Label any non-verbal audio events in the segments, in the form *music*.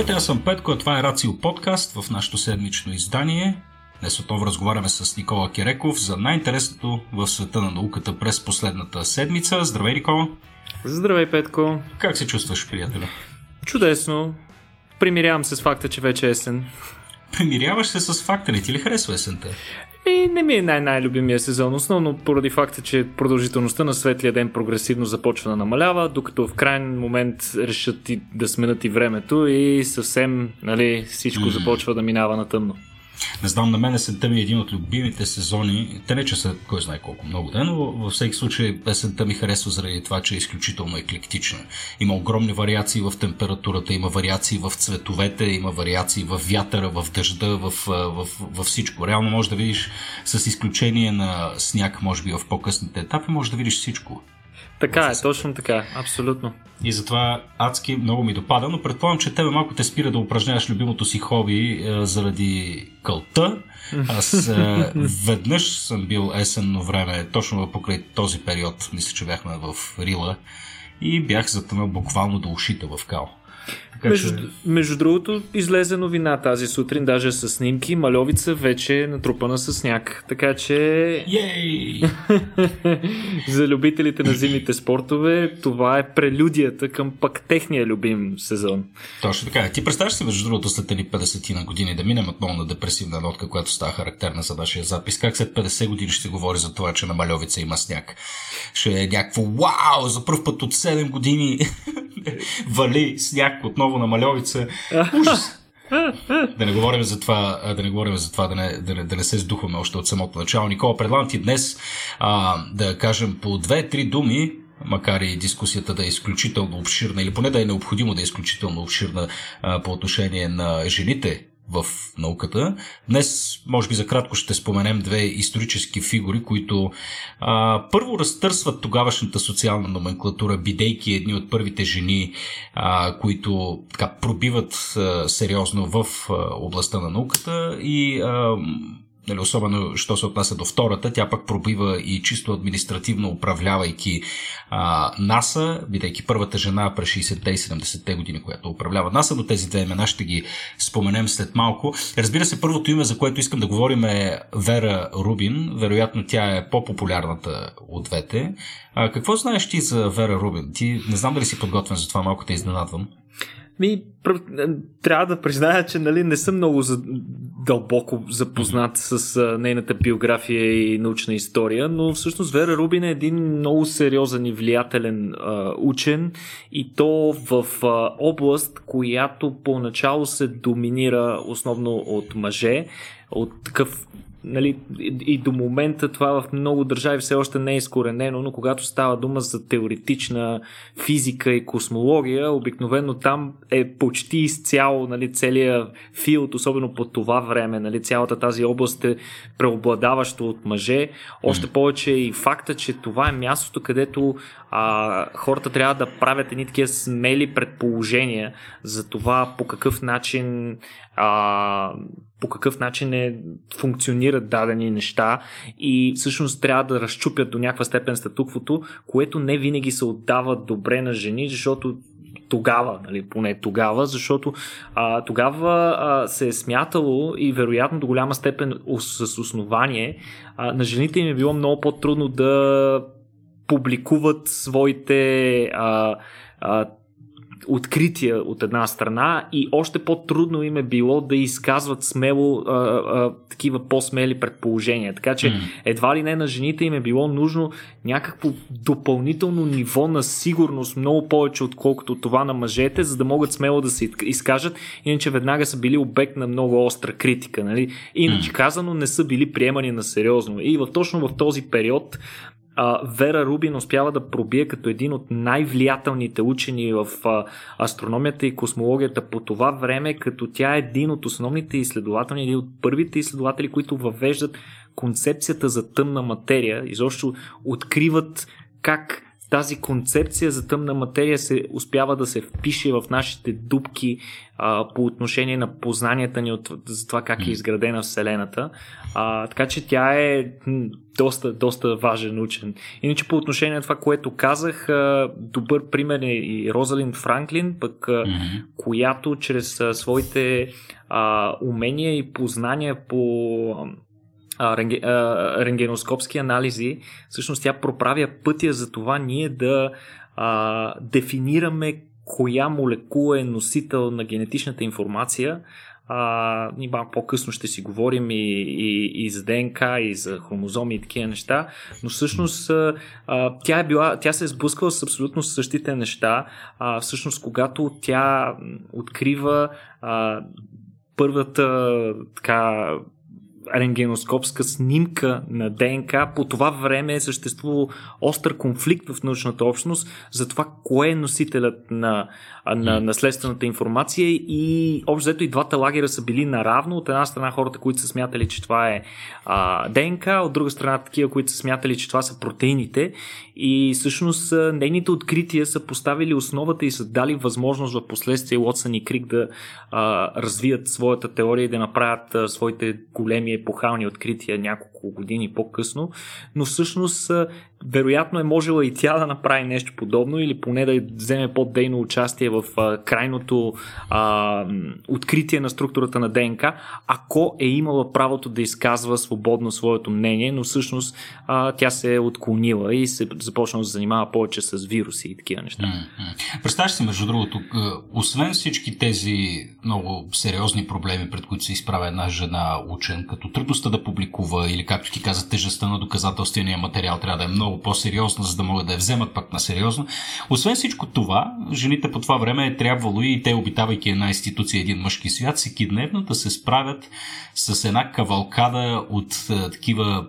Здравейте, аз съм Петко, а това е Рацио подкаст в нашето седмично издание. Днес отново разговаряме с Никола Кереков за най-интересното в света на науката през последната седмица. Здравей, Никола! Здравей, Петко! Как се чувстваш, приятеля? Чудесно! Примирявам се с факта, че вече е есен. Примиряваш се с факта, не ти ли харесва есента? И не ми е най-най-любимия сезон, основно поради факта, че продължителността на светлия ден прогресивно започва да намалява, докато в крайен момент решат и да сменят и времето и съвсем нали, всичко mm. започва да минава на тъмно. Не знам, на мен есента ми е един от любимите сезони. Те не, че са кой знае колко много ден, но във всеки случай есента ми харесва заради това, че е изключително еклектична. Има огромни вариации в температурата, има вариации в цветовете, има вариации в вятъра, в дъжда, в, в, в, в всичко. Реално може да видиш, с изключение на сняг, може би в по-късните етапи, може да видиш всичко. Така е, точно така, абсолютно. И затова адски много ми допада, но предполагам, че тебе малко те спира да упражняваш любимото си хоби е, заради кълта. Аз е, *laughs* веднъж съм бил есенно време, точно покрай този период, мисля, че бяхме в Рила и бях затънал буквално до ушите в кал. Така, между, че... между другото, излезе новина тази сутрин, даже с снимки. Малевица вече е натрупана с сняг. Така че. Йей! *laughs* За любителите на зимните спортове, това е прелюдията към пък техния любим сезон. Точно така. Ти представяш си, между другото, след ни 50 на години да минем отново на депресивна нотка, която става характерна за нашия запис. Как след 50 години ще говори за това, че на Малевица има сняг? Ще е някакво вау! За първ път от 7 години *laughs* вали сняг отново на Малевица. Ужас! да не говорим за това, да не говорим за това, да не, да не, да не се сдухваме още от самото начало. Никола, предлагам ти днес а, да кажем по две-три думи макар и дискусията да е изключително обширна, или поне да е необходимо да е изключително обширна а, по отношение на жените в науката. Днес, може би за кратко ще споменем две исторически фигури, които а, първо разтърсват тогавашната социална номенклатура, бидейки едни от първите жени, а, които така, пробиват а, сериозно в а, областта на науката и а, нали, особено, що се отнася до втората, тя пък пробива и чисто административно управлявайки а, НАСА, бидейки първата жена през 60-те и 70-те години, която управлява НАСА, но тези две имена ще ги споменем след малко. Разбира се, първото име, за което искам да говорим е Вера Рубин. Вероятно тя е по-популярната от двете. А, какво знаеш ти за Вера Рубин? Ти не знам дали си подготвен за това, малко те изненадвам. Ми, е, трябва да призная, че нали, не съм много за, дълбоко запознат с а, нейната биография и научна история, но всъщност Вера Рубин е един много сериозен и влиятелен а, учен и то в а, област, която поначало се доминира основно от мъже, от такъв нали, и до момента това в много държави все още не е изкоренено, но когато става дума за теоретична физика и космология, обикновено там е почти изцяло нали, целият филд, особено по това време, нали, цялата тази област е преобладаващо от мъже. Още повече и факта, че това е мястото, където а, хората трябва да правят едни такива смели предположения за това по какъв начин а, по какъв начин е, функционират дадени неща и всъщност трябва да разчупят до някаква степен статуквото, което не винаги се отдава добре на жени, защото тогава, нали, поне тогава, защото а, тогава а, се е смятало и вероятно до голяма степен с основание а, на жените им е било много по-трудно да публикуват своите а, а, открития от една страна и още по-трудно им е било да изказват смело а, а, такива по-смели предположения. Така че едва ли не на жените им е било нужно някакво допълнително ниво на сигурност, много повече отколкото това на мъжете, за да могат смело да се изкажат, иначе веднага са били обект на много остра критика. Нали? Иначе казано не са били приемани на сериозно. И в, точно в този период Вера Рубин успява да пробие като един от най-влиятелните учени в астрономията и космологията по това време, като тя е един от основните изследователи, един от първите изследователи, които въвеждат концепцията за тъмна материя, изобщо откриват как тази концепция за тъмна материя се успява да се впише в нашите дубки а, по отношение на познанията ни от, за това как е изградена Вселената. А, така че тя е доста, доста важен учен. Иначе по отношение на това, което казах, а, добър пример е и Розалин Франклин, пък а, mm-hmm. която чрез а, своите а, умения и познания по ренге, рентгеноскопски анализи, всъщност тя проправя пътя за това ние да а, дефинираме коя молекула е носител на генетичната информация. А, малко по-късно ще си говорим и, и, и за ДНК, и за хромозоми и такива неща, но всъщност а, тя, е била, тя се е сблъскала с абсолютно същите неща. А, всъщност, когато тя открива а, първата така рентгеноскопска снимка на ДНК, по това време е съществувал остър конфликт в научната общност за това кое е носителят на, на наследствената информация и общо и двата лагера са били наравно. От една страна хората, които са смятали, че това е а, ДНК, от друга страна такива, които са смятали, че това са протеините. И всъщност нейните открития са поставили основата и са дали възможност в последствие Уотсън и Крик да а, развият своята теория и да направят а, своите големи епохални открития няколко години по-късно, но всъщност вероятно е можела и тя да направи нещо подобно или поне да вземе по-дейно участие в крайното а, откритие на структурата на ДНК, ако е имала правото да изказва свободно своето мнение, но всъщност а, тя се е отклонила и се започна да се занимава повече с вируси и такива неща. Mm-hmm. Представяш си, между другото, освен всички тези много сериозни проблеми, пред които се изправя една жена учен, като трудността да публикува или както ти каза, тежестта на доказателствения материал трябва да е много по-сериозна, за да могат да я вземат пък на сериозно. Освен всичко това, жените по това време е трябвало и те, обитавайки една институция, един мъжки свят, всеки дневно да се справят с една кавалкада от а, такива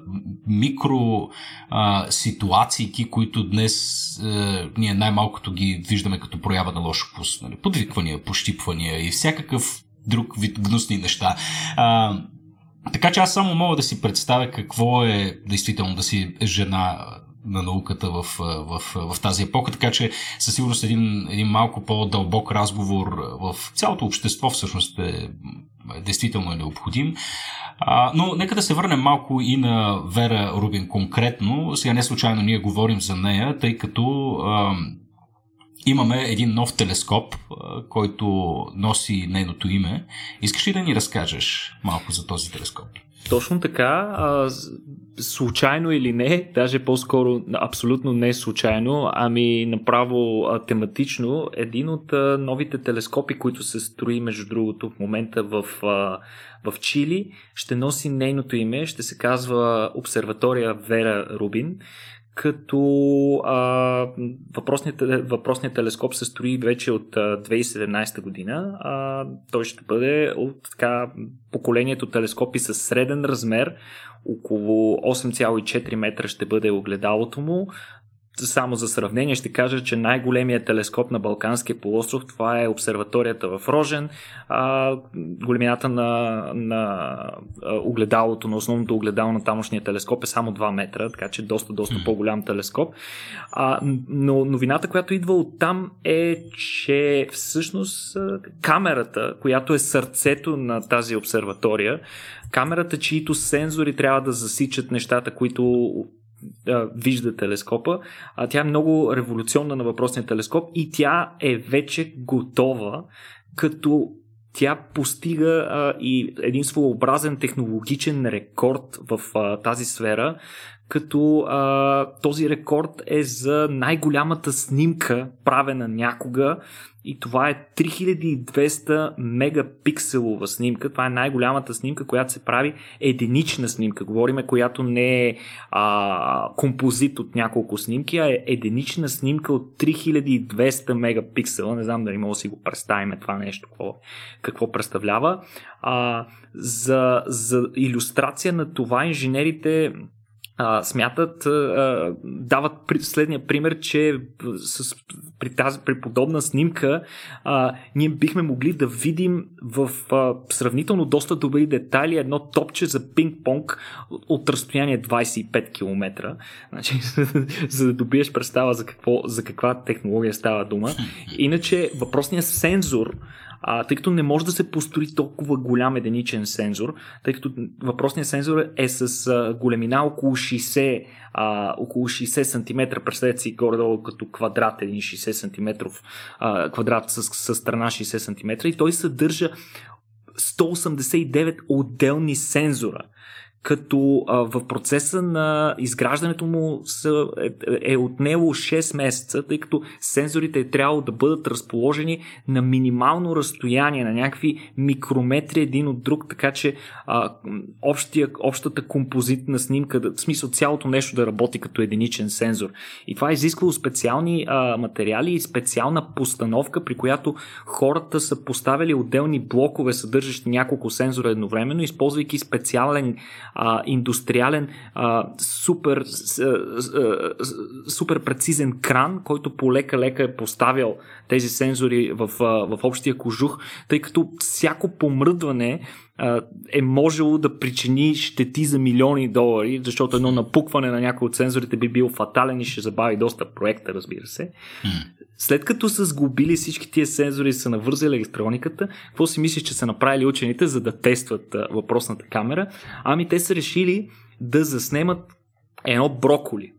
микро а, ситуации, които днес а, ние най-малкото ги виждаме като проява на лош вкус. Нали? Подвиквания, пощипвания и всякакъв друг вид гнусни неща. А, така че аз само мога да си представя какво е действително да си жена на науката в, в, в, тази епоха, така че със сигурност един, един малко по-дълбок разговор в цялото общество всъщност е, е действително е необходим. А, но нека да се върнем малко и на Вера Рубин конкретно. Сега не случайно ние говорим за нея, тъй като а, имаме един нов телескоп, който носи нейното име. Искаш ли да ни разкажеш малко за този телескоп? Точно така, случайно или не, даже по-скоро абсолютно не случайно, ами направо тематично, един от новите телескопи, които се строи между другото в момента в, в Чили, ще носи нейното име, ще се казва обсерватория Вера Рубин, като а, въпросният, въпросният телескоп се строи вече от а, 2017 година. А, той ще бъде от така, поколението телескопи с среден размер, около 8,4 метра ще бъде огледалото му. Само за сравнение ще кажа, че най-големият телескоп на Балканския полуостров това е обсерваторията в Рожен. А, големината на, на огледалото, на основното огледало на тамошния телескоп е само 2 метра, така че доста, доста по-голям телескоп. А, но новината, която идва от там е, че всъщност камерата, която е сърцето на тази обсерватория, камерата, чието сензори трябва да засичат нещата, които а, вижда телескопа. А тя е много революционна на въпросния телескоп и тя е вече готова, като тя постига а, и един своеобразен технологичен рекорд в а, тази сфера, като а, този рекорд е за най-голямата снимка, правена някога и това е 3200 мегапикселова снимка. Това е най-голямата снимка, която се прави единична снимка. Говориме, която не е а, композит от няколко снимки, а е единична снимка от 3200 мегапиксела. Не знам дали мога да си го представим това нещо, какво, какво представлява. А, за, за иллюстрация на това инженерите а, смятат, а, дават следния пример, че с, при, тази, при подобна снимка а, ние бихме могли да видим в а, сравнително доста добри детайли едно топче за пинг-понг от разстояние 25 км. Значи, *laughs* за да добиеш представа за, какво, за каква технология става дума. *laughs* Иначе въпросният сензор а, тъй като не може да се построи толкова голям единичен сензор, тъй като въпросният сензор е с а, големина около 60, а, около 60 см, представете си горе-долу като квадрат, един 60 см а, квадрат с, с страна 60 см и той съдържа 189 отделни сензора като а, в процеса на изграждането му са, е, е отнело 6 месеца, тъй като сензорите е трябвало да бъдат разположени на минимално разстояние, на някакви микрометри един от друг, така че а, общия, общата композитна снимка, в смисъл цялото нещо да работи като единичен сензор. И това е изисквало специални а, материали и специална постановка, при която хората са поставили отделни блокове, съдържащи няколко сензора едновременно, използвайки специален а, индустриален, а, супер, а, супер прецизен кран, който полека-лека е поставял тези сензори в, а, в общия кожух, тъй като всяко помръдване е можело да причини щети за милиони долари, защото едно напукване на някой от сензорите би бил фатален и ще забави доста проекта, разбира се. След като са сглобили всички тия сензори и са навързали електрониката, какво си мислиш, че са направили учените, за да тестват въпросната камера? Ами те са решили да заснемат едно броколи.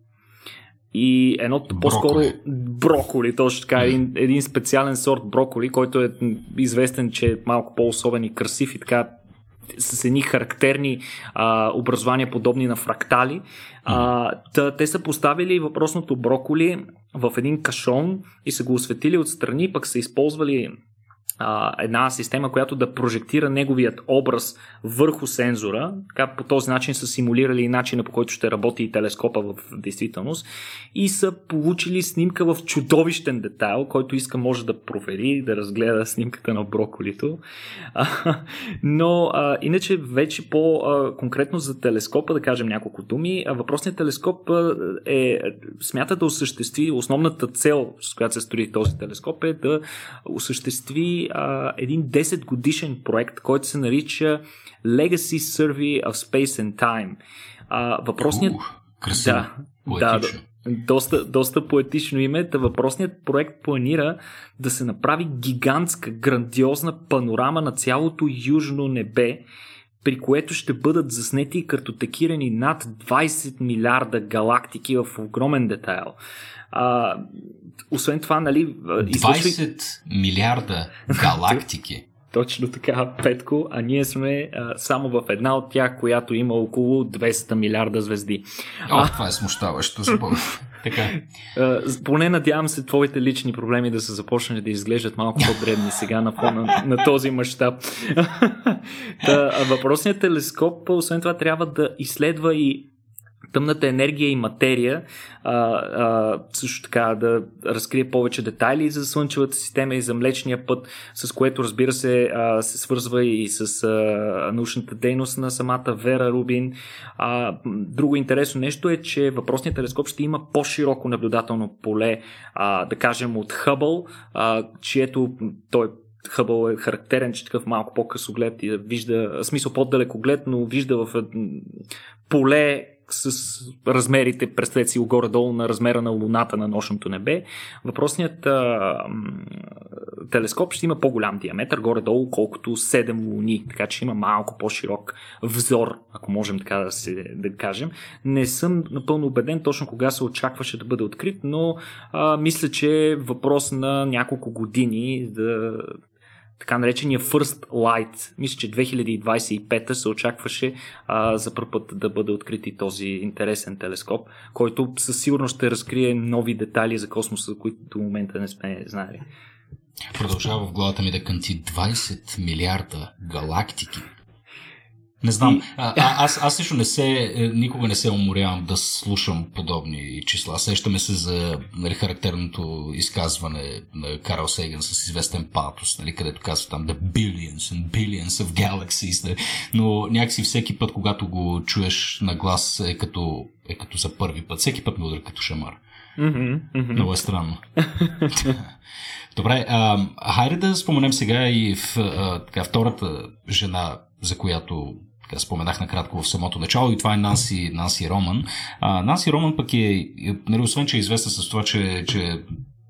И едно броколи. по-скоро броколи, точно така, един, един специален сорт броколи, който е известен, че е малко по-особен и красив и така с едни характерни а, образования, подобни на фрактали. А, та, те са поставили въпросното броколи в един кашон и са го осветили отстрани, пък са използвали а, една система, която да прожектира неговият образ върху сензора. Така по този начин са симулирали начина по който ще работи и телескопа в действителност и са получили снимка в чудовищен детайл, който иска може да провери, да разгледа снимката на броколито. А, но а, иначе вече по-конкретно за телескопа, да кажем няколко думи, въпросният телескоп е смята да осъществи основната цел, с която се строи този телескоп е да осъществи а, един 10 годишен проект, който се нарича Legacy Survey of Space and Time. А, въпросният... Uh, красиво. Да, да, доста, доста поетично име. Та въпросният проект планира да се направи гигантска, грандиозна панорама на цялото южно небе, при което ще бъдат заснети и картотекирани над 20 милиарда галактики в огромен детайл. А, освен това, нали... 20 милиарда галактики. *laughs* Точно така, Петко, а ние сме а, само в една от тях, която има около 200 милиарда звезди. О, а, това е смущаващо. *laughs* така. А, поне надявам се твоите лични проблеми да са започнали да изглеждат малко по-дребни сега на фона на, на този мащаб. *laughs* въпросният телескоп, освен това, трябва да изследва и тъмната енергия и материя, а, а, също така да разкрие повече детайли за Слънчевата система и за Млечния път, с което разбира се а, се свързва и с а, научната дейност на самата Вера Рубин. А, друго интересно нещо е, че въпросният телескоп ще има по-широко наблюдателно поле, а, да кажем от Хъбъл, а, чието той Хъбъл е характерен, че такъв малко по-късоглед и да вижда, смисъл по-далекоглед, но вижда в поле с размерите, представете си горе-долу на размера на Луната на нощното небе. Въпросният а, телескоп ще има по-голям диаметър, горе-долу колкото 7 луни, така че има малко по-широк взор, ако можем така да, се, да кажем. Не съм напълно убеден точно кога се очакваше да бъде открит, но а, мисля, че е въпрос на няколко години да така наречения First Light. Мисля, че 2025 се очакваше а, за първ път да бъде открит и този интересен телескоп, който със сигурност ще разкрие нови детайли за космоса, които до момента не сме знали. Продължава в главата ми да кънти 20 милиарда галактики. Не знам. И... А, а, аз, аз лично не се, е, никога не се уморявам да слушам подобни числа. Сещаме се за нали, характерното изказване на Карл Сейган с известен патос, нали, където казва там The billions and billions of galaxies. Нали. Но някакси всеки път, когато го чуеш на глас, е като, е като за първи път. Всеки път ме удря като шамар. Mm-hmm, mm-hmm. Много е странно. *laughs* Добре, а, хайде да споменем сега и в, а, така, втората жена, за която споменах накратко в самото начало и това е Нанси, Нанси Роман. А, Нанси Роман пък е, нали, освен че е известна с това, че, че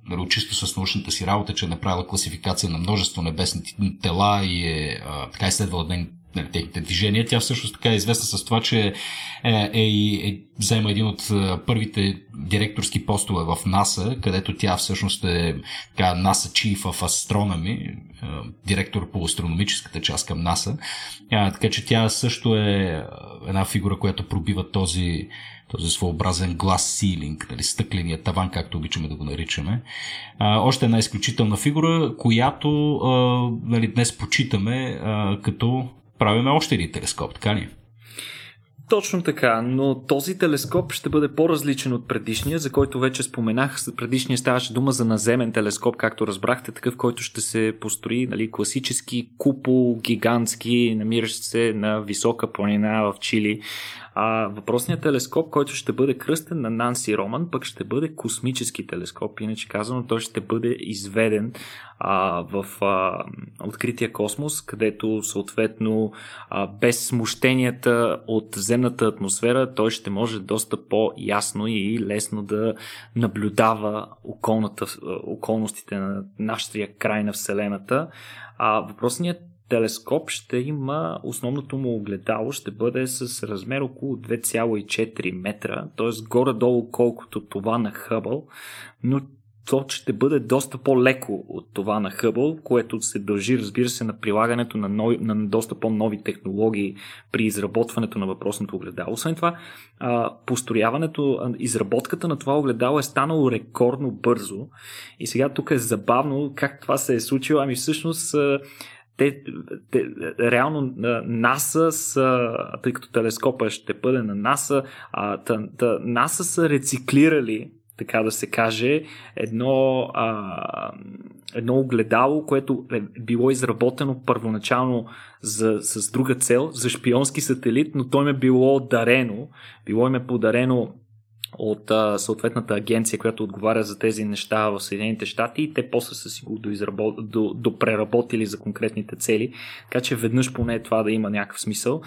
нали, чисто с научната си работа, че е направила класификация на множество небесни тела и е а, така изследвала ден нали, техните движения. Тя всъщност така е известна с това, че е, е, е, е взема един от първите директорски постове в НАСА, където тя всъщност е така, NASA Chief of Astronomy, директор по астрономическата част към НАСА. Така че тя също е една фигура, която пробива този, този своеобразен глас силинг, нали, стъкления таван, както обичаме да го наричаме. А, още една изключителна фигура, която а, нали, днес почитаме а, като правиме още един телескоп, така ли? Точно така, но този телескоп ще бъде по-различен от предишния, за който вече споменах. Предишния ставаше дума за наземен телескоп, както разбрахте, такъв, който ще се построи, нали, класически купол, гигантски, намиращ се на висока планина в Чили. А въпросният телескоп, който ще бъде кръстен на Нанси Роман, пък ще бъде космически телескоп. Иначе казано, той ще бъде изведен а, в а, открития космос, където съответно а, без смущенията от земната атмосфера, той ще може доста по-ясно и лесно да наблюдава околностите на нашия край на Вселената. А въпросният телескоп ще има, основното му огледало ще бъде с размер около 2,4 метра, т.е. горе-долу колкото това на Хъбъл, но то ще бъде доста по-леко от това на Хъбъл, което се дължи, разбира се, на прилагането на, нови, на доста по-нови технологии при изработването на въпросното огледало. Освен това, построяването, изработката на това огледало е станало рекордно бързо. И сега тук е забавно как това се е случило. Ами всъщност те, те реално НАСА са, тъй като телескопа ще бъде на НАСА, а, та, та, НАСА са рециклирали така да се каже, едно, а, едно огледало, което е било изработено първоначално за, с друга цел, за шпионски сателит, но той ме било дарено, било им е подарено от а, съответната агенция, която отговаря за тези неща в Съединените щати и те после са си го допреработили за конкретните цели. Така че веднъж поне това да има някакъв смисъл.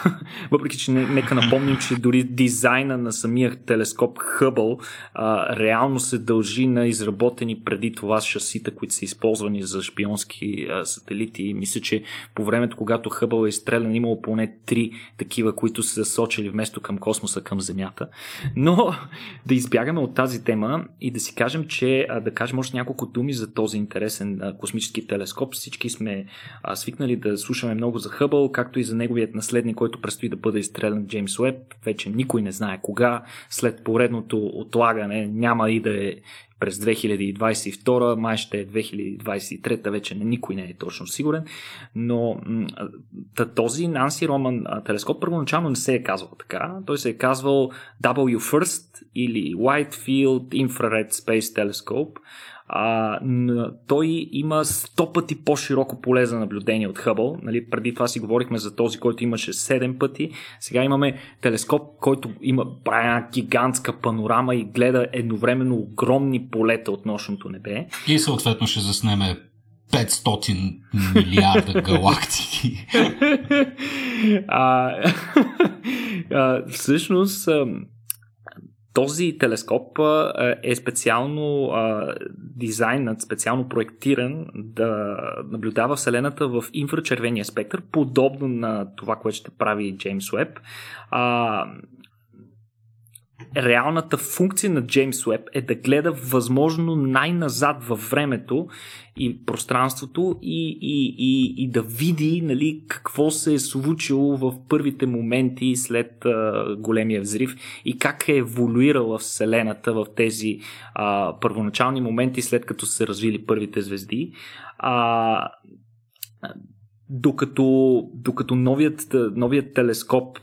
*laughs* Въпреки, че не, нека напомним, че дори дизайна на самия телескоп Хъбъл а, реално се дължи на изработени преди това шасита, които са използвани за шпионски а, сателити. И мисля, че по времето, когато Хъбъл е изстрелян, имало поне три такива, които са сочили вместо към космоса към Земята. Но *laughs* да избягаме от тази тема и да си кажем, че да кажем още няколко думи за този интересен космически телескоп. Всички сме свикнали да слушаме много за Хъбъл, както и за неговият наследник, който предстои да бъде изстрелян Джеймс Уеб. Вече никой не знае кога. След поредното отлагане няма и да е през 2022, май ще е 2023, вече никой не е точно сигурен, но този Нанси Роман телескоп първоначално не се е казвал така, той се е казвал W First или Wide Field Infrared Space Telescope, а, той има 100 пъти по-широко поле за наблюдение от Хъбъл. Нали, преди това си говорихме за този, който имаше 7 пъти. Сега имаме телескоп, който има една гигантска панорама и гледа едновременно огромни полета от нощното небе. И съответно ще заснеме 500 милиарда *laughs* галактики. а, *laughs* а, всъщност, този телескоп е специално дизайнът, специално проектиран да наблюдава Вселената в инфрачервения спектър, подобно на това, което ще прави Джеймс Уеб реалната функция на Джеймс Уеб е да гледа възможно най-назад във времето и пространството и, и, и, и да види нали, какво се е случило в първите моменти след а, големия взрив и как е еволюирала Вселената в тези а, първоначални моменти след като се развили първите звезди. А, докато, докато новият, новият телескоп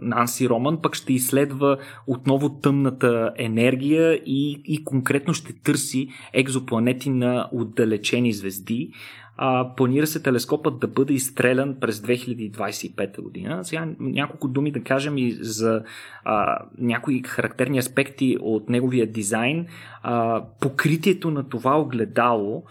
Нанси Роман пък ще изследва отново тъмната енергия и, и конкретно ще търси екзопланети на отдалечени звезди. А, планира се телескопът да бъде изстрелян през 2025 година. Сега няколко думи да кажем и за а, някои характерни аспекти от неговия дизайн. А, покритието на това огледало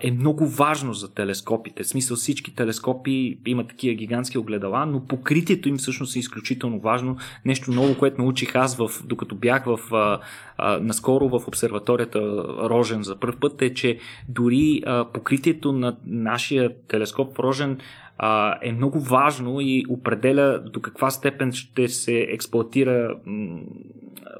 е много важно за телескопите. В смисъл всички телескопи имат такива гигантски огледала, но покритието им всъщност е изключително важно. Нещо ново, което научих аз, в, докато бях в, а, а, наскоро в обсерваторията Рожен за първ път, е, че дори а, покритието на нашия телескоп Рожен а, е много важно и определя до каква степен ще се експлуатира м-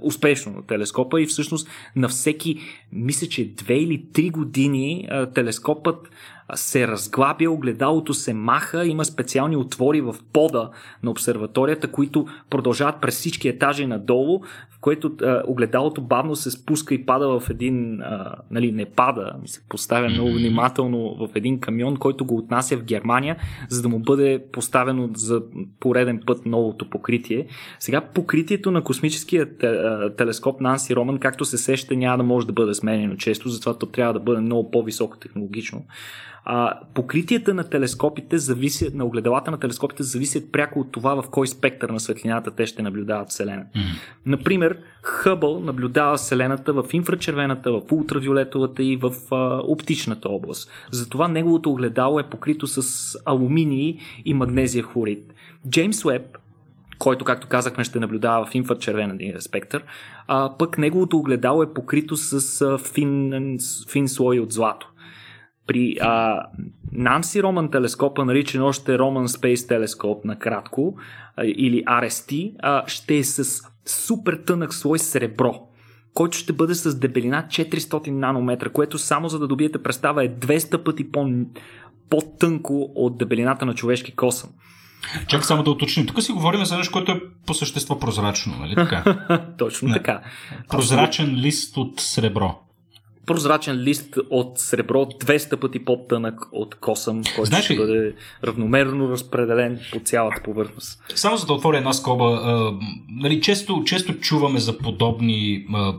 успешно телескопа. И всъщност на всеки, мисля, че две или три години а, телескопът се разглабя, огледалото се маха, има специални отвори в пода на обсерваторията, които продължават през всички етажи надолу, в което а, огледалото бавно се спуска и пада в един, а, нали, не пада, ми се поставя много внимателно в един камион, който го отнася в Германия, за да му бъде поставено за пореден път новото покритие. Сега покритието на космическия телескоп Нанси Роман, както се сеща, няма да може да бъде сменено често, затова то трябва да бъде много по-високо технологично. А, покритията на телескопите зависят, на огледалата на телескопите зависят пряко от това в кой спектър на светлината те ще наблюдават Вселената. Mm-hmm. Например, Хъбъл наблюдава Вселената в инфрачервената, в ултравиолетовата и в а, оптичната област. Затова неговото огледало е покрито с алуминий и магнезия хлорид. Джеймс Уеб който, както казахме, ще наблюдава в инфрачервения спектър, а пък неговото огледало е покрито с фин, фин слой от злато. При а, Nancy Роман телескопа, наричан още Roman Space телескоп накратко, а, или RST, а, ще е с супер тънък слой сребро, който ще бъде с дебелина 400 нанометра, което само за да добиете представа е 200 пъти по, по-тънко от дебелината на човешки косъм. Чакай само да уточним. Тук си говорим за нещо, което е по същество прозрачно, нали така? *laughs* Точно Не. така. Прозрачен лист от сребро прозрачен лист от сребро 200 пъти по-тънък от косъм, който Знаеш ще бъде равномерно разпределен по цялата повърхност. Само за да отворя една скоба, а, нали, често, често чуваме за подобни а,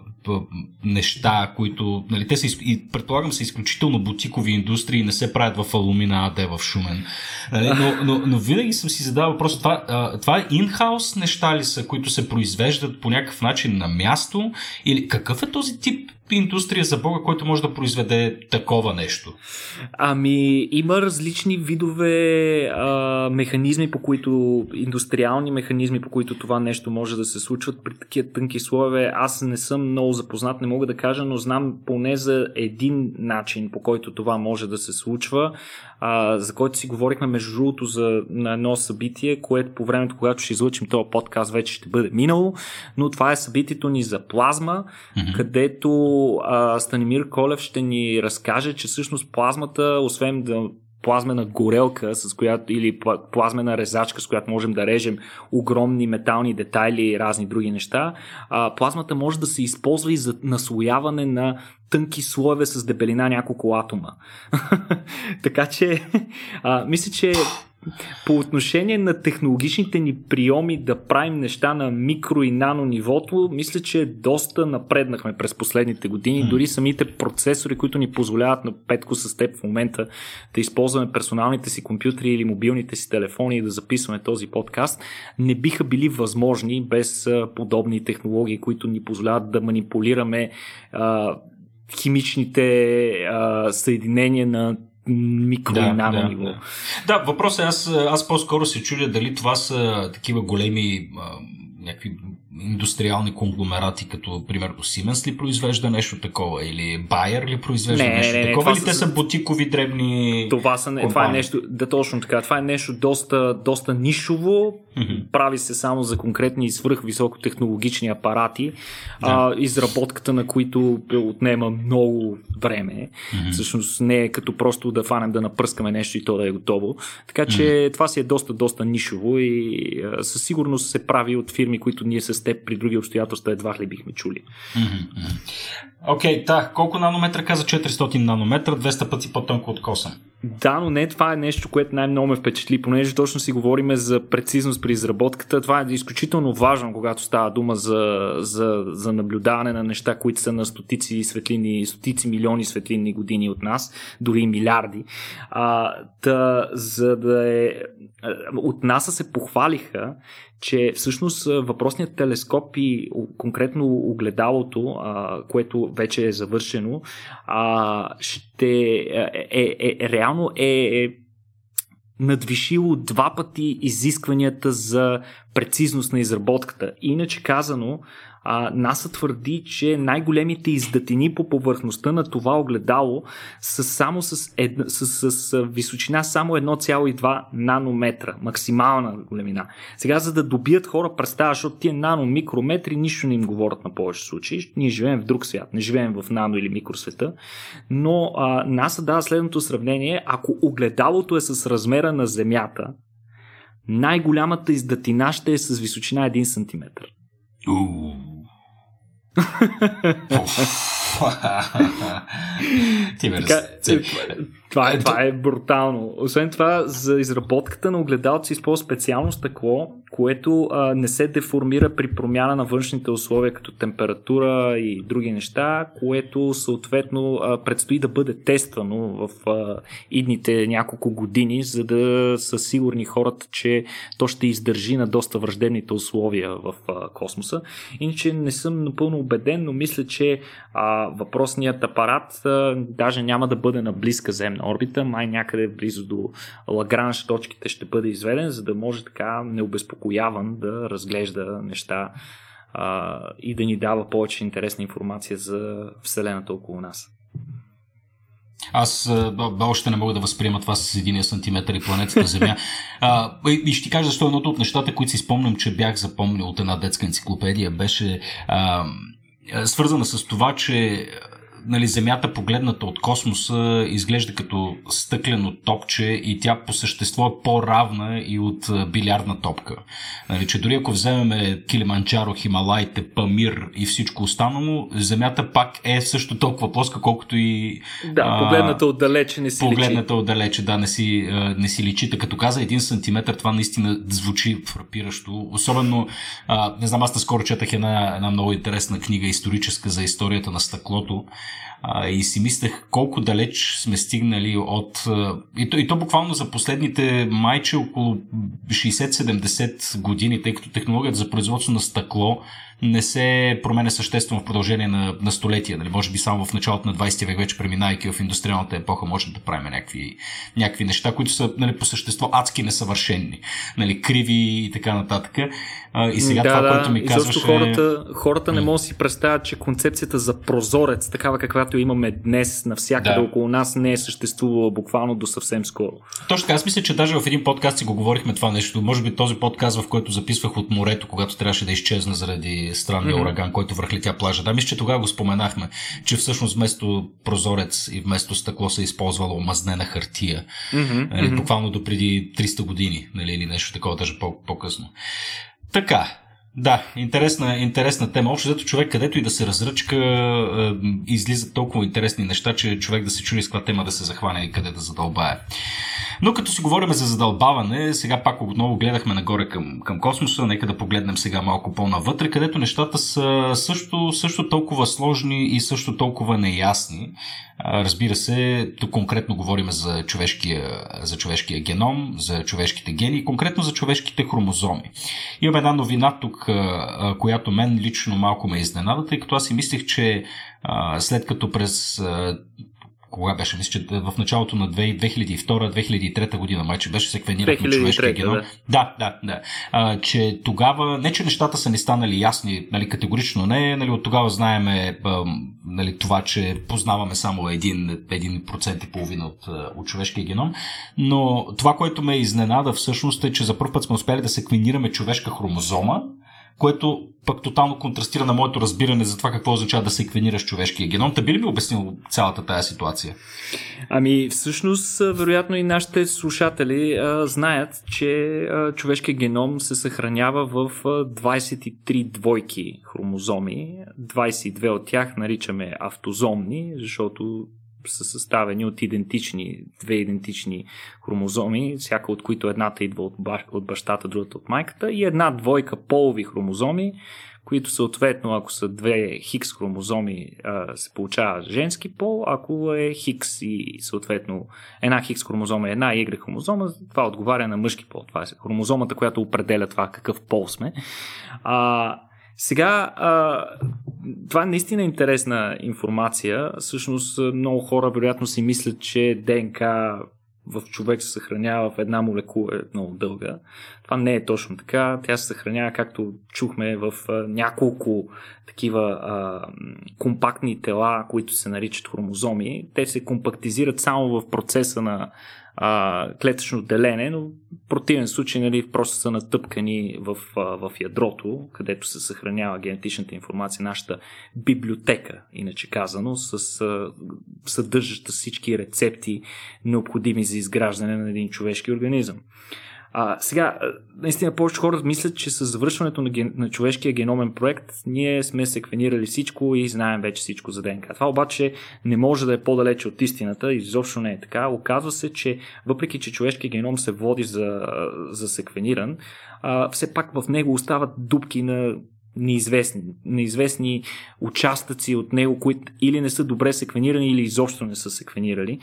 неща, които, нали, те са, и предполагам, са изключително бутикови индустрии не се правят в Алумина АД в Шумен. Нали, но, но, но винаги съм си задавал въпрос, това, а, това е инхаус неща ли са, които се произвеждат по някакъв начин на място или какъв е този тип индустрия за Бога, който може да произведе такова нещо? Ами, има различни видове а, механизми, по които, индустриални механизми, по които това нещо може да се случват при такива тънки слоеве. Аз не съм много запознат, не мога да кажа, но знам поне за един начин, по който това може да се случва, а, за който си говорихме между другото за, на едно събитие, което по времето, когато ще излъчим този подкаст, вече ще бъде минало, но това е събитието ни за плазма, mm-hmm. където а, Станимир Колев ще ни разкаже, че всъщност плазмата, освен да плазмена горелка, с която, или плазмена резачка, с която можем да режем огромни метални детайли и разни други неща, а, плазмата може да се използва и за наслояване на тънки слоеве с дебелина няколко атома. *laughs* така че, *laughs* а, мисля, че по отношение на технологичните ни приеми да правим неща на микро и нано нивото, мисля, че доста напреднахме през последните години. Дори самите процесори, които ни позволяват на Петко с теб в момента да използваме персоналните си компютри или мобилните си телефони и да записваме този подкаст, не биха били възможни без подобни технологии, които ни позволяват да манипулираме химичните а, съединения на микро да, и нано да, ниво. Да. да, въпросът е, аз, аз по-скоро се чудя дали това са такива големи а, някакви индустриални конгломерати, като примерно Siemens ли произвежда нещо такова или Bayer ли произвежда не, нещо не, не, такова или те са бутикови дребни това, са, не, това е нещо, да точно така, това е нещо доста, доста нишово, mm-hmm. прави се само за конкретни свръхвисокотехнологични апарати, да. а, изработката на които отнема много време. Mm-hmm. Всъщност не е като просто да фанем да напръскаме нещо и то да е готово. Така че mm-hmm. това си е доста, доста нишово и а, със сигурност се прави от фирми, които ние с теб при други обстоятелства едва ли бихме чули. Окей, okay, да. Колко нанометра каза 400 нанометра, 200 пъти по-тънко от косъм? Да, но не това е нещо, което най-много ме впечатли, понеже точно си говориме за прецизност при изработката. Това е изключително важно, когато става дума за, за, за наблюдаване на неща, които са на стотици светлини, стотици милиони светлинни години от нас, дори милиарди. А, та, за да е... От НАСА се похвалиха, че всъщност въпросният телескоп и конкретно огледалото, което вече е завършено, а, ще е, е, е реално е, е надвишило два пъти изискванията за прецизност на изработката. Иначе казано, а, НАСА твърди, че най-големите издатини по повърхността на това огледало са само с, една, с, с, с височина само 1,2 нанометра, максимална големина. Сега, за да добият хора представа, защото тия нано-микрометри нищо не им говорят на повече случаи. Ние живеем в друг свят, не живеем в нано или микросвета. Но а, НАСА дава следното сравнение. Ако огледалото е с размера на Земята, най-голямата издатина ще е с височина 1 см. Ти ме така, това, е, това е брутално. Освен това, за изработката на огледалци се използва специално стъкло, което а, не се деформира при промяна на външните условия, като температура и други неща, което съответно а, предстои да бъде тествано в а, идните няколко години, за да са сигурни хората, че то ще издържи на доста враждебните условия в а, космоса. Иначе не съм напълно убеден, но мисля, че а, въпросният апарат а, даже няма да бъде на близка земна орбита, май някъде близо до Лагранж точките ще бъде изведен, за да може така необезпокояван да разглежда неща а, и да ни дава повече интересна информация за Вселената около нас. Аз още не мога да възприема това с единия сантиметър и планетата Земя. А, и ще ти кажа защо едното от нещата, които си спомням, че бях запомнил от една детска енциклопедия, беше а, свързана с това, че нали, Земята погледната от космоса изглежда като стъклено топче и тя по същество е по-равна и от билярдна топка. Нали, че дори ако вземем Килиманджаро, Хималайте, Памир и всичко останало, Земята пак е също толкова плоска, колкото и... Да, погледната отдалече не си Погледната личи. отдалече, да, не си, не си личи. Като каза един сантиметр, това наистина звучи фрапиращо. Особено, а, не знам, аз наскоро четах една, една много интересна книга историческа за историята на стъклото и си мислех колко далеч сме стигнали от... И то, и то буквално за последните майче около 60-70 години, тъй като технологията за производство на стъкло не се променя съществено в продължение на, на столетия. Нали? Може би само в началото на 20 век, вече преминайки в индустриалната епоха, можем да правим някакви, някакви неща, които са нали, по същество адски несъвършенни, нали, криви и така нататък. А, и сега да, това, да, което ми казваш е... хората, хората не могат да си представят, че концепцията за прозорец, такава каквато имаме днес навсякъде да. около нас, не е съществувала буквално до съвсем скоро. Точно така, аз мисля, че даже в един подкаст си го говорихме това нещо. Може би този подкаст, в който записвах от морето, когато трябваше да изчезна заради странния mm-hmm. ураган, който върхлетя плажа. Да, мисля, че тогава го споменахме, че всъщност вместо прозорец и вместо стъкло се е използвало омазнена хартия. Mm-hmm. Нали, буквално до преди 300 години, нали, или нещо такова, даже по- по-късно. Така, да, интересна, интересна тема. Общо зато човек, където и да се разръчка, е, излизат толкова интересни неща, че човек да се чуди с каква тема да се захване и къде да задълбае. Но като си говорим за задълбаване, сега пак отново гледахме нагоре към, към космоса, нека да погледнем сега малко по-навътре, където нещата са също, също толкова сложни и също толкова неясни. Разбира се, тук конкретно говорим за човешкия, за човешкия геном, за човешките гени и конкретно за човешките хромозоми. Имам една новина тук, която мен лично малко ме изненада, тъй като аз си мислех, че след като през кога беше, мисля, че в началото на 2002-2003 година, майче беше секвениран на човешкия геном. Да, да, да. да. А, че тогава, не че нещата са ни станали ясни, нали, категорично не, нали, от тогава знаеме нали, това, че познаваме само 1%, 1% и половина от, от човешкия геном, но това, което ме изненада всъщност е, че за първ път сме успели да секвенираме човешка хромозома, което пък тотално контрастира на моето разбиране за това какво означава да секвенираш човешкия геном. Та би ли ми обяснил цялата тая ситуация? Ами, всъщност, вероятно и нашите слушатели а, знаят, че а, човешкият геном се съхранява в а, 23 двойки хромозоми. 22 от тях наричаме автозомни, защото са съставени от идентични, две идентични хромозоми, всяка от които едната идва от, баш, от бащата, другата от майката, и една двойка полови хромозоми, които съответно, ако са две хикс хромозоми, се получава женски пол, ако е хикс и съответно една хикс хромозома и една Y хромозома, това отговаря на мъжки пол. Това е хромозомата, която определя това какъв пол сме. А, сега, а, това е наистина интересна информация. Всъщност, много хора вероятно си мислят, че ДНК в човек се съхранява в една молекула е много дълга. Това не е точно така. Тя се съхранява, както чухме, в няколко такива а, компактни тела, които се наричат хромозоми. Те се компактизират само в процеса на а, клетъчно делене, но в противен случай нали, просто са натъпкани в, а, в ядрото, където се съхранява генетичната информация, нашата библиотека, иначе казано, с а, съдържаща всички рецепти, необходими за изграждане на един човешки организъм. А, сега, наистина повече хора мислят, че с завършването на, ген... на човешкия геномен проект ние сме секвенирали всичко и знаем вече всичко за ДНК. Това обаче не може да е по-далече от истината, изобщо не е така. Оказва се, че въпреки, че човешкия геном се води за, за секвениран, а, все пак в него остават дупки на неизвестни, неизвестни участъци от него, които или не са добре секвенирани, или изобщо не са секвенирали.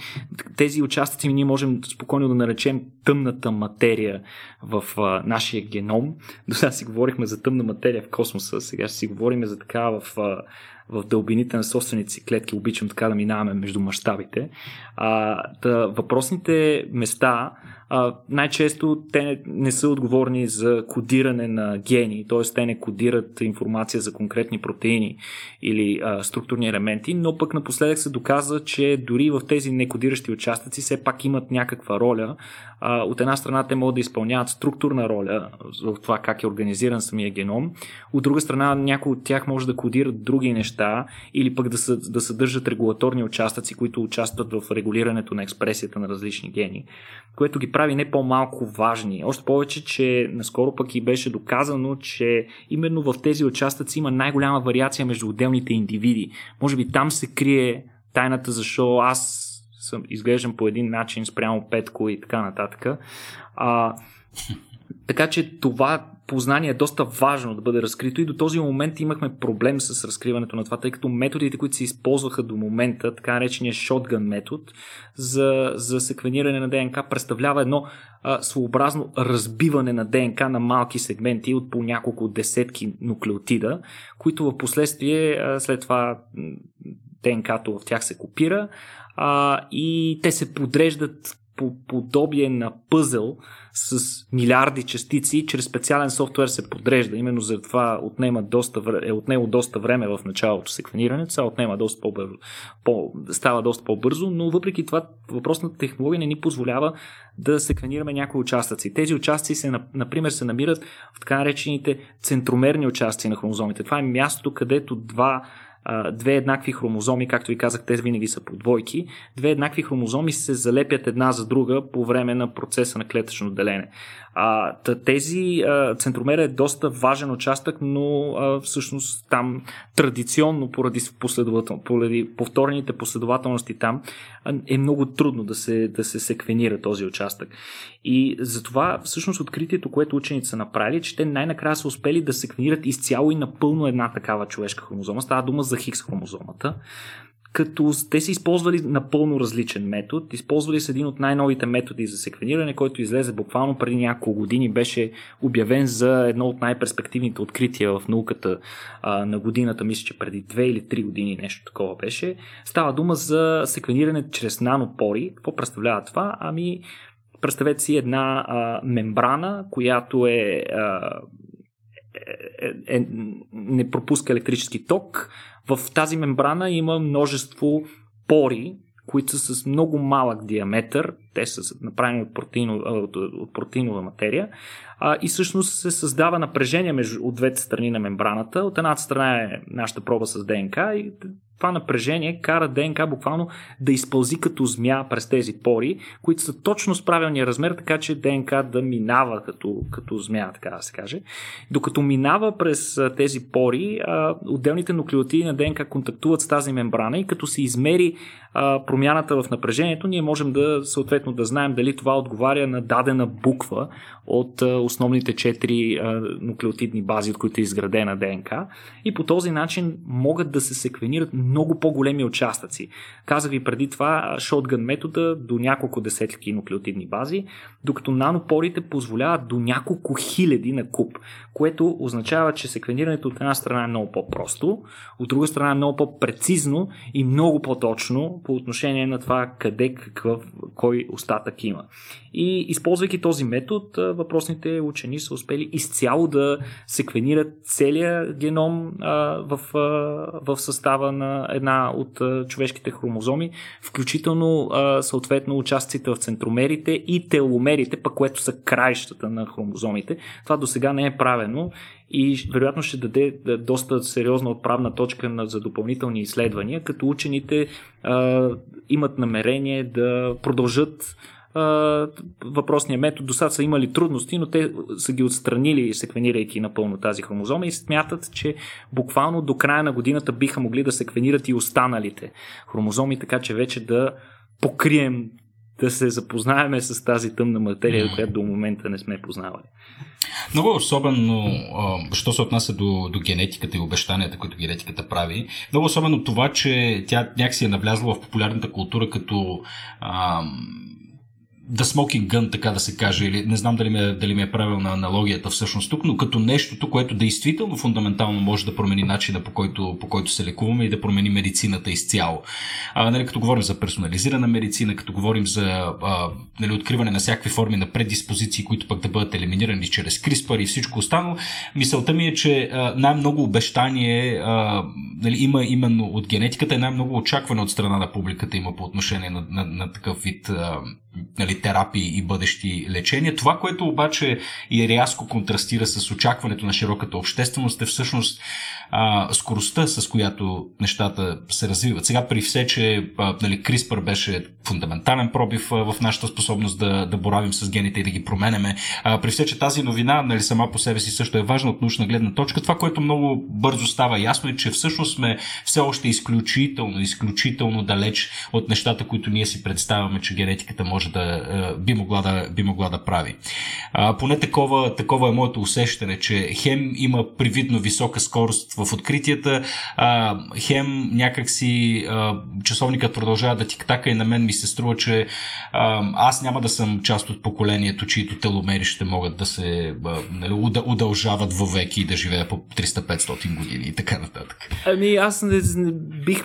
Тези участъци ние можем спокойно да наречем тъмната материя в а, нашия геном. До сега си говорихме за тъмна материя в космоса, сега ще си говорим за така в а, в дълбините на собствените си клетки. Обичам така да минаваме между мащабите. А, да, въпросните места а, най-често те не, не са отговорни за кодиране на гени, т.е. те не кодират информация за конкретни протеини или а, структурни елементи, но пък напоследък се доказа, че дори в тези некодиращи участъци все пак имат някаква роля. А, от една страна те могат да изпълняват структурна роля в това как е организиран самия геном, от друга страна някои от тях може да кодират други неща или пък да, са, да съдържат регулаторни участъци, които участват в регулирането на експресията на различни гени, което ги прави не по-малко важни. Още повече, че наскоро пък и беше доказано, че именно в тези участъци има най-голяма вариация между отделните индивиди. Може би там се крие тайната, защо аз съм изглеждам по един начин спрямо Петко и така нататък. А, така че това познание е доста важно да бъде разкрито и до този момент имахме проблем с разкриването на това, тъй като методите, които се използваха до момента, така наречения shotgun метод за, за секвениране на ДНК, представлява едно а, своеобразно разбиване на ДНК на малки сегменти от по няколко десетки нуклеотида, които в последствие след това ДНК-то в тях се копира а, и те се подреждат по подобие на пъзел с милиарди частици, чрез специален софтуер се подрежда. Именно за това отнема доста, е отнело доста време в началото секвенирането, сега отнема доста по, става доста по-бързо, но въпреки това въпросната технология не ни позволява да секвенираме някои участъци. Тези участъци, се, например, се намират в така наречените центромерни участъци на хромозомите. Това е мястото, където два две еднакви хромозоми, както ви казах, те винаги са по двойки, две еднакви хромозоми се залепят една за друга по време на процеса на клетъчно делене. Тези центромера е доста важен участък, но всъщност там традиционно поради, последовател, поради повторните последователности там е много трудно да се, да се секвенира този участък. И затова всъщност откритието, което учените са направили, че те най-накрая са успели да секвенират изцяло и напълно една такава човешка хромозома. Става дума за хикс хромозомата като те са използвали напълно различен метод. Използвали са един от най-новите методи за секвениране, който излезе буквално преди няколко години. Беше обявен за едно от най-перспективните открития в науката а, на годината, мисля, че преди две или три години нещо такова беше. Става дума за секвениране чрез нанопори. Какво представлява това? Ами, представете си една а, мембрана, която е а, е, е, не пропуска електрически ток. В тази мембрана има множество пори, които са с много малък диаметър. Те са направени от, протеино, от, от протеинова материя. А, и всъщност се създава напрежение между, от двете страни на мембраната. От едната страна е нашата проба с ДНК и това напрежение кара ДНК буквално да изпълзи като змия през тези пори, които са точно с правилния размер, така че ДНК да минава като, като змия, така да се каже. Докато минава през тези пори, отделните нуклеотиди на ДНК контактуват с тази мембрана и като се измери промяната в напрежението, ние можем да съответно да знаем дали това отговаря на дадена буква от основните четири нуклеотидни бази, от които е изградена ДНК. И по този начин могат да се секвенират много по-големи участъци. Казах ви преди това, шотган метода до няколко десетки нуклеотидни бази, докато нанопорите позволяват до няколко хиляди на куб, което означава, че секвенирането от една страна е много по-просто, от друга страна е много по-прецизно и много по-точно по отношение на това къде, какъв, кой остатък има. И използвайки този метод, въпросните учени са успели изцяло да секвенират целия геном а, в, а, в състава на една от човешките хромозоми, включително съответно участците в центромерите и теломерите, пък което са краищата на хромозомите. Това до сега не е правено и вероятно ще даде доста сериозна отправна точка за допълнителни изследвания, като учените имат намерение да продължат въпросния метод. До сега са имали трудности, но те са ги отстранили, секвенирайки напълно тази хромозома и смятат, че буквално до края на годината биха могли да секвенират и останалите хромозоми, така че вече да покрием да се запознаеме с тази тъмна материя, която до момента не сме познавали. Много особено, що се отнася до, до генетиката и обещанията, които генетиката прави, много особено това, че тя някакси е навлязла в популярната култура като ам, The Smoking Gun, така да се каже, или не знам дали ми, е, дали ми е правилна аналогията всъщност тук, но като нещото, което действително фундаментално може да промени начина по който, по който се лекуваме и да промени медицината изцяло. А, нали, като говорим за персонализирана медицина, като говорим за а, нали, откриване на всякакви форми на предиспозиции, които пък да бъдат елиминирани чрез CRISPR и всичко останало, мисълта ми е, че най-много обещание а, нали, има именно от генетиката и най-много очакване от страна на публиката има по отношение на, на, на такъв вид а, нали, терапии и бъдещи лечения. Това, което обаче и рязко контрастира с очакването на широката общественост е всъщност а, скоростта, с която нещата се развиват. Сега при все, че а, нали, CRISPR беше фундаментален пробив а, в нашата способност да, да боравим с гените и да ги променеме, а, при все, че тази новина нали, сама по себе си също е важна от научна гледна точка, това, което много бързо става ясно е, че всъщност сме все още изключително, изключително далеч от нещата, които ние си представяме, че генетиката може да би могла да, би могла да прави. А, поне такова, такова е моето усещане, че хем има привидно висока скорост в откритията. А, хем някакси а, часовникът продължава да тиктака и на мен ми се струва, че а, аз няма да съм част от поколението, чието теломери ще могат да се а, нали, удължават вовеки и да живеят по 300-500 години и така нататък. Ами аз не, не, бих,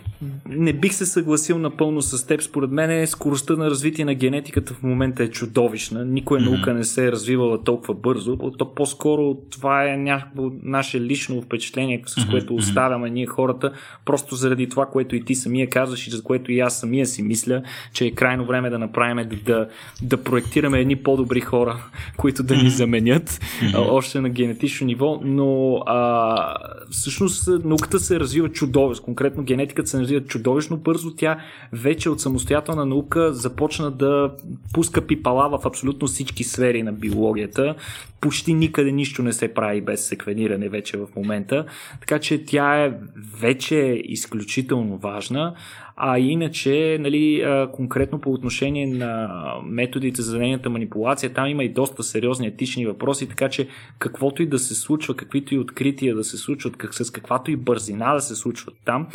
не бих се съгласил напълно с теб. Според мен скоростта на развитие на генетиката в момента е чудовищна. Никоя mm-hmm. наука не се е развивала толкова бързо. То по-скоро това е някакво наше лично впечатление, с с което оставяме ние хората, просто заради това, което и ти самия казваш и за което и аз самия си мисля, че е крайно време да направим да, да, да проектираме едни по-добри хора, *laughs* които да ни заменят още на генетично ниво, но а, всъщност науката се развива чудовищно, конкретно генетиката се развива чудовищно бързо, тя вече от самостоятелна наука започна да пуска пипала в абсолютно всички сфери на биологията, почти никъде нищо не се прави без секвениране вече в момента. Така че тя е вече изключително важна. А иначе, нали, конкретно по отношение на методите за нейната манипулация, там има и доста сериозни етични въпроси, така че каквото и да се случва, каквито и открития да се случват, как, с каквато и бързина да се случват там,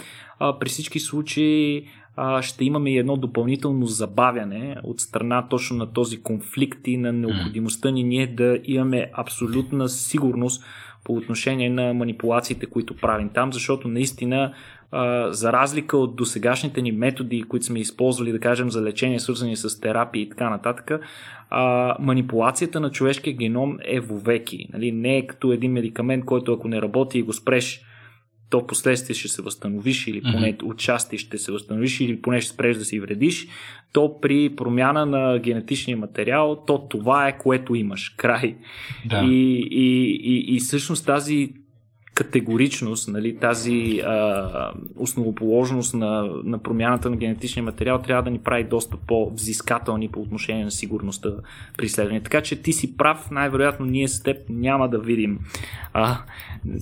при всички случаи ще имаме и едно допълнително забавяне от страна точно на този конфликт и на необходимостта ни ние да имаме абсолютна сигурност по отношение на манипулациите, които правим там, защото наистина за разлика от досегашните ни методи, които сме използвали, да кажем, за лечение, свързани с терапии и така нататък, манипулацията на човешкия геном е вовеки. Нали? Не е като един медикамент, който ако не работи и го спреш, то последствие ще се възстановиш или поне mm-hmm. отчасти ще се възстановиш или поне ще спреш да си вредиш, то при промяна на генетичния материал, то това е което имаш. *laughs* Край. Да. И, и, и, и всъщност тази категоричност, нали, тази а, основоположност на, на промяната на генетичния материал трябва да ни прави доста по-взискателни по отношение на сигурността при изследване. Така че ти си прав, най-вероятно ние с теб няма да видим а,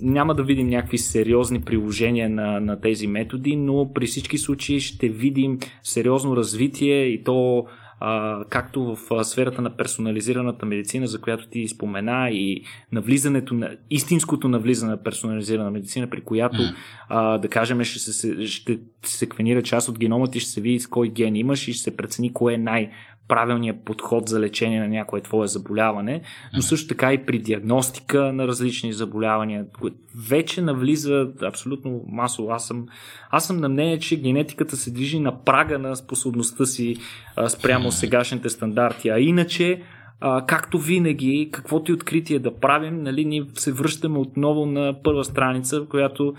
няма да видим някакви сериозни приложения на, на тези методи, но при всички случаи ще видим сериозно развитие и то а, както в сферата на персонализираната медицина, за която ти спомена, и навлизането на истинското навлизане на персонализирана медицина, при която, а, да кажем, ще се, ще се секвенира част от генома ти, ще се види с кой ген имаш и ще се прецени кое е най- правилният подход за лечение на някое твое заболяване, но също така и при диагностика на различни заболявания. Вече навлиза абсолютно масово. Аз съм, аз съм на мнение, че генетиката се движи на прага на способността си а, спрямо сегашните стандарти. А иначе, а, както винаги, каквото и откритие да правим, нали, ние се връщаме отново на първа страница, в която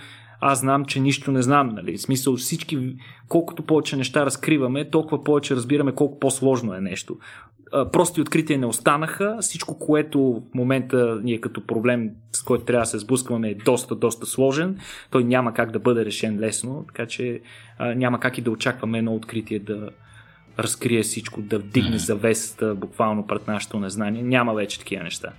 аз знам, че нищо не знам. Нали? В смисъл всички, колкото повече неща разкриваме, толкова повече разбираме колко по-сложно е нещо. Прости открития не останаха. Всичко, което в момента ние като проблем, с който трябва да се сблъскваме, е доста, доста сложен. Той няма как да бъде решен лесно, така че а, няма как и да очакваме едно откритие да разкрие всичко, да вдигне завесата буквално пред нашето незнание. Няма вече такива неща.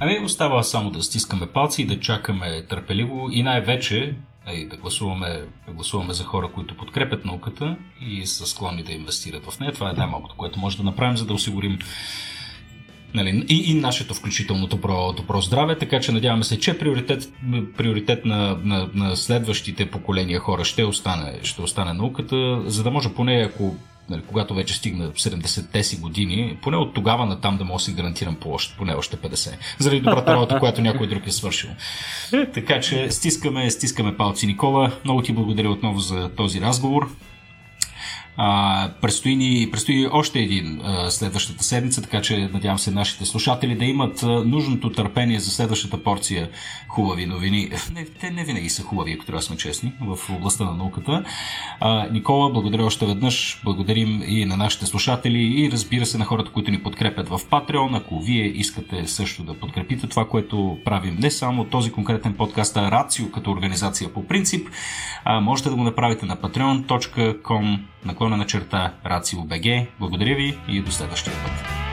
Ами остава само да стискаме палци и да чакаме търпеливо и най-вече и да гласуваме, да гласуваме за хора, които подкрепят науката и са склонни да инвестират в нея. Това е най-малкото, което може да направим, за да осигурим нали, и, и нашето включително добро, добро здраве, така че надяваме се, че приоритет, приоритет на, на, на следващите поколения хора ще остане, ще остане науката, за да може поне ако нали, когато вече стигна 70-те си години, поне от тогава на там да мога да си гарантирам по още, поне още 50. Заради добрата работа, която някой друг е свършил. Така че стискаме, стискаме палци. Никола, много ти благодаря отново за този разговор. А, предстои, ни, предстои още един а, следващата седмица, така че надявам се нашите слушатели да имат а, нужното търпение за следващата порция хубави новини. Не, те не винаги са хубави, ако трябва да сме честни, в областта на науката. А, Никола, благодаря още веднъж. Благодарим и на нашите слушатели и разбира се на хората, които ни подкрепят в Patreon. Ако вие искате също да подкрепите това, което правим не само този конкретен подкаст, а Рацио като организация по принцип, а, можете да го направите на patreon.com наклона на черта БГ. Благодаря ви и до следващия път.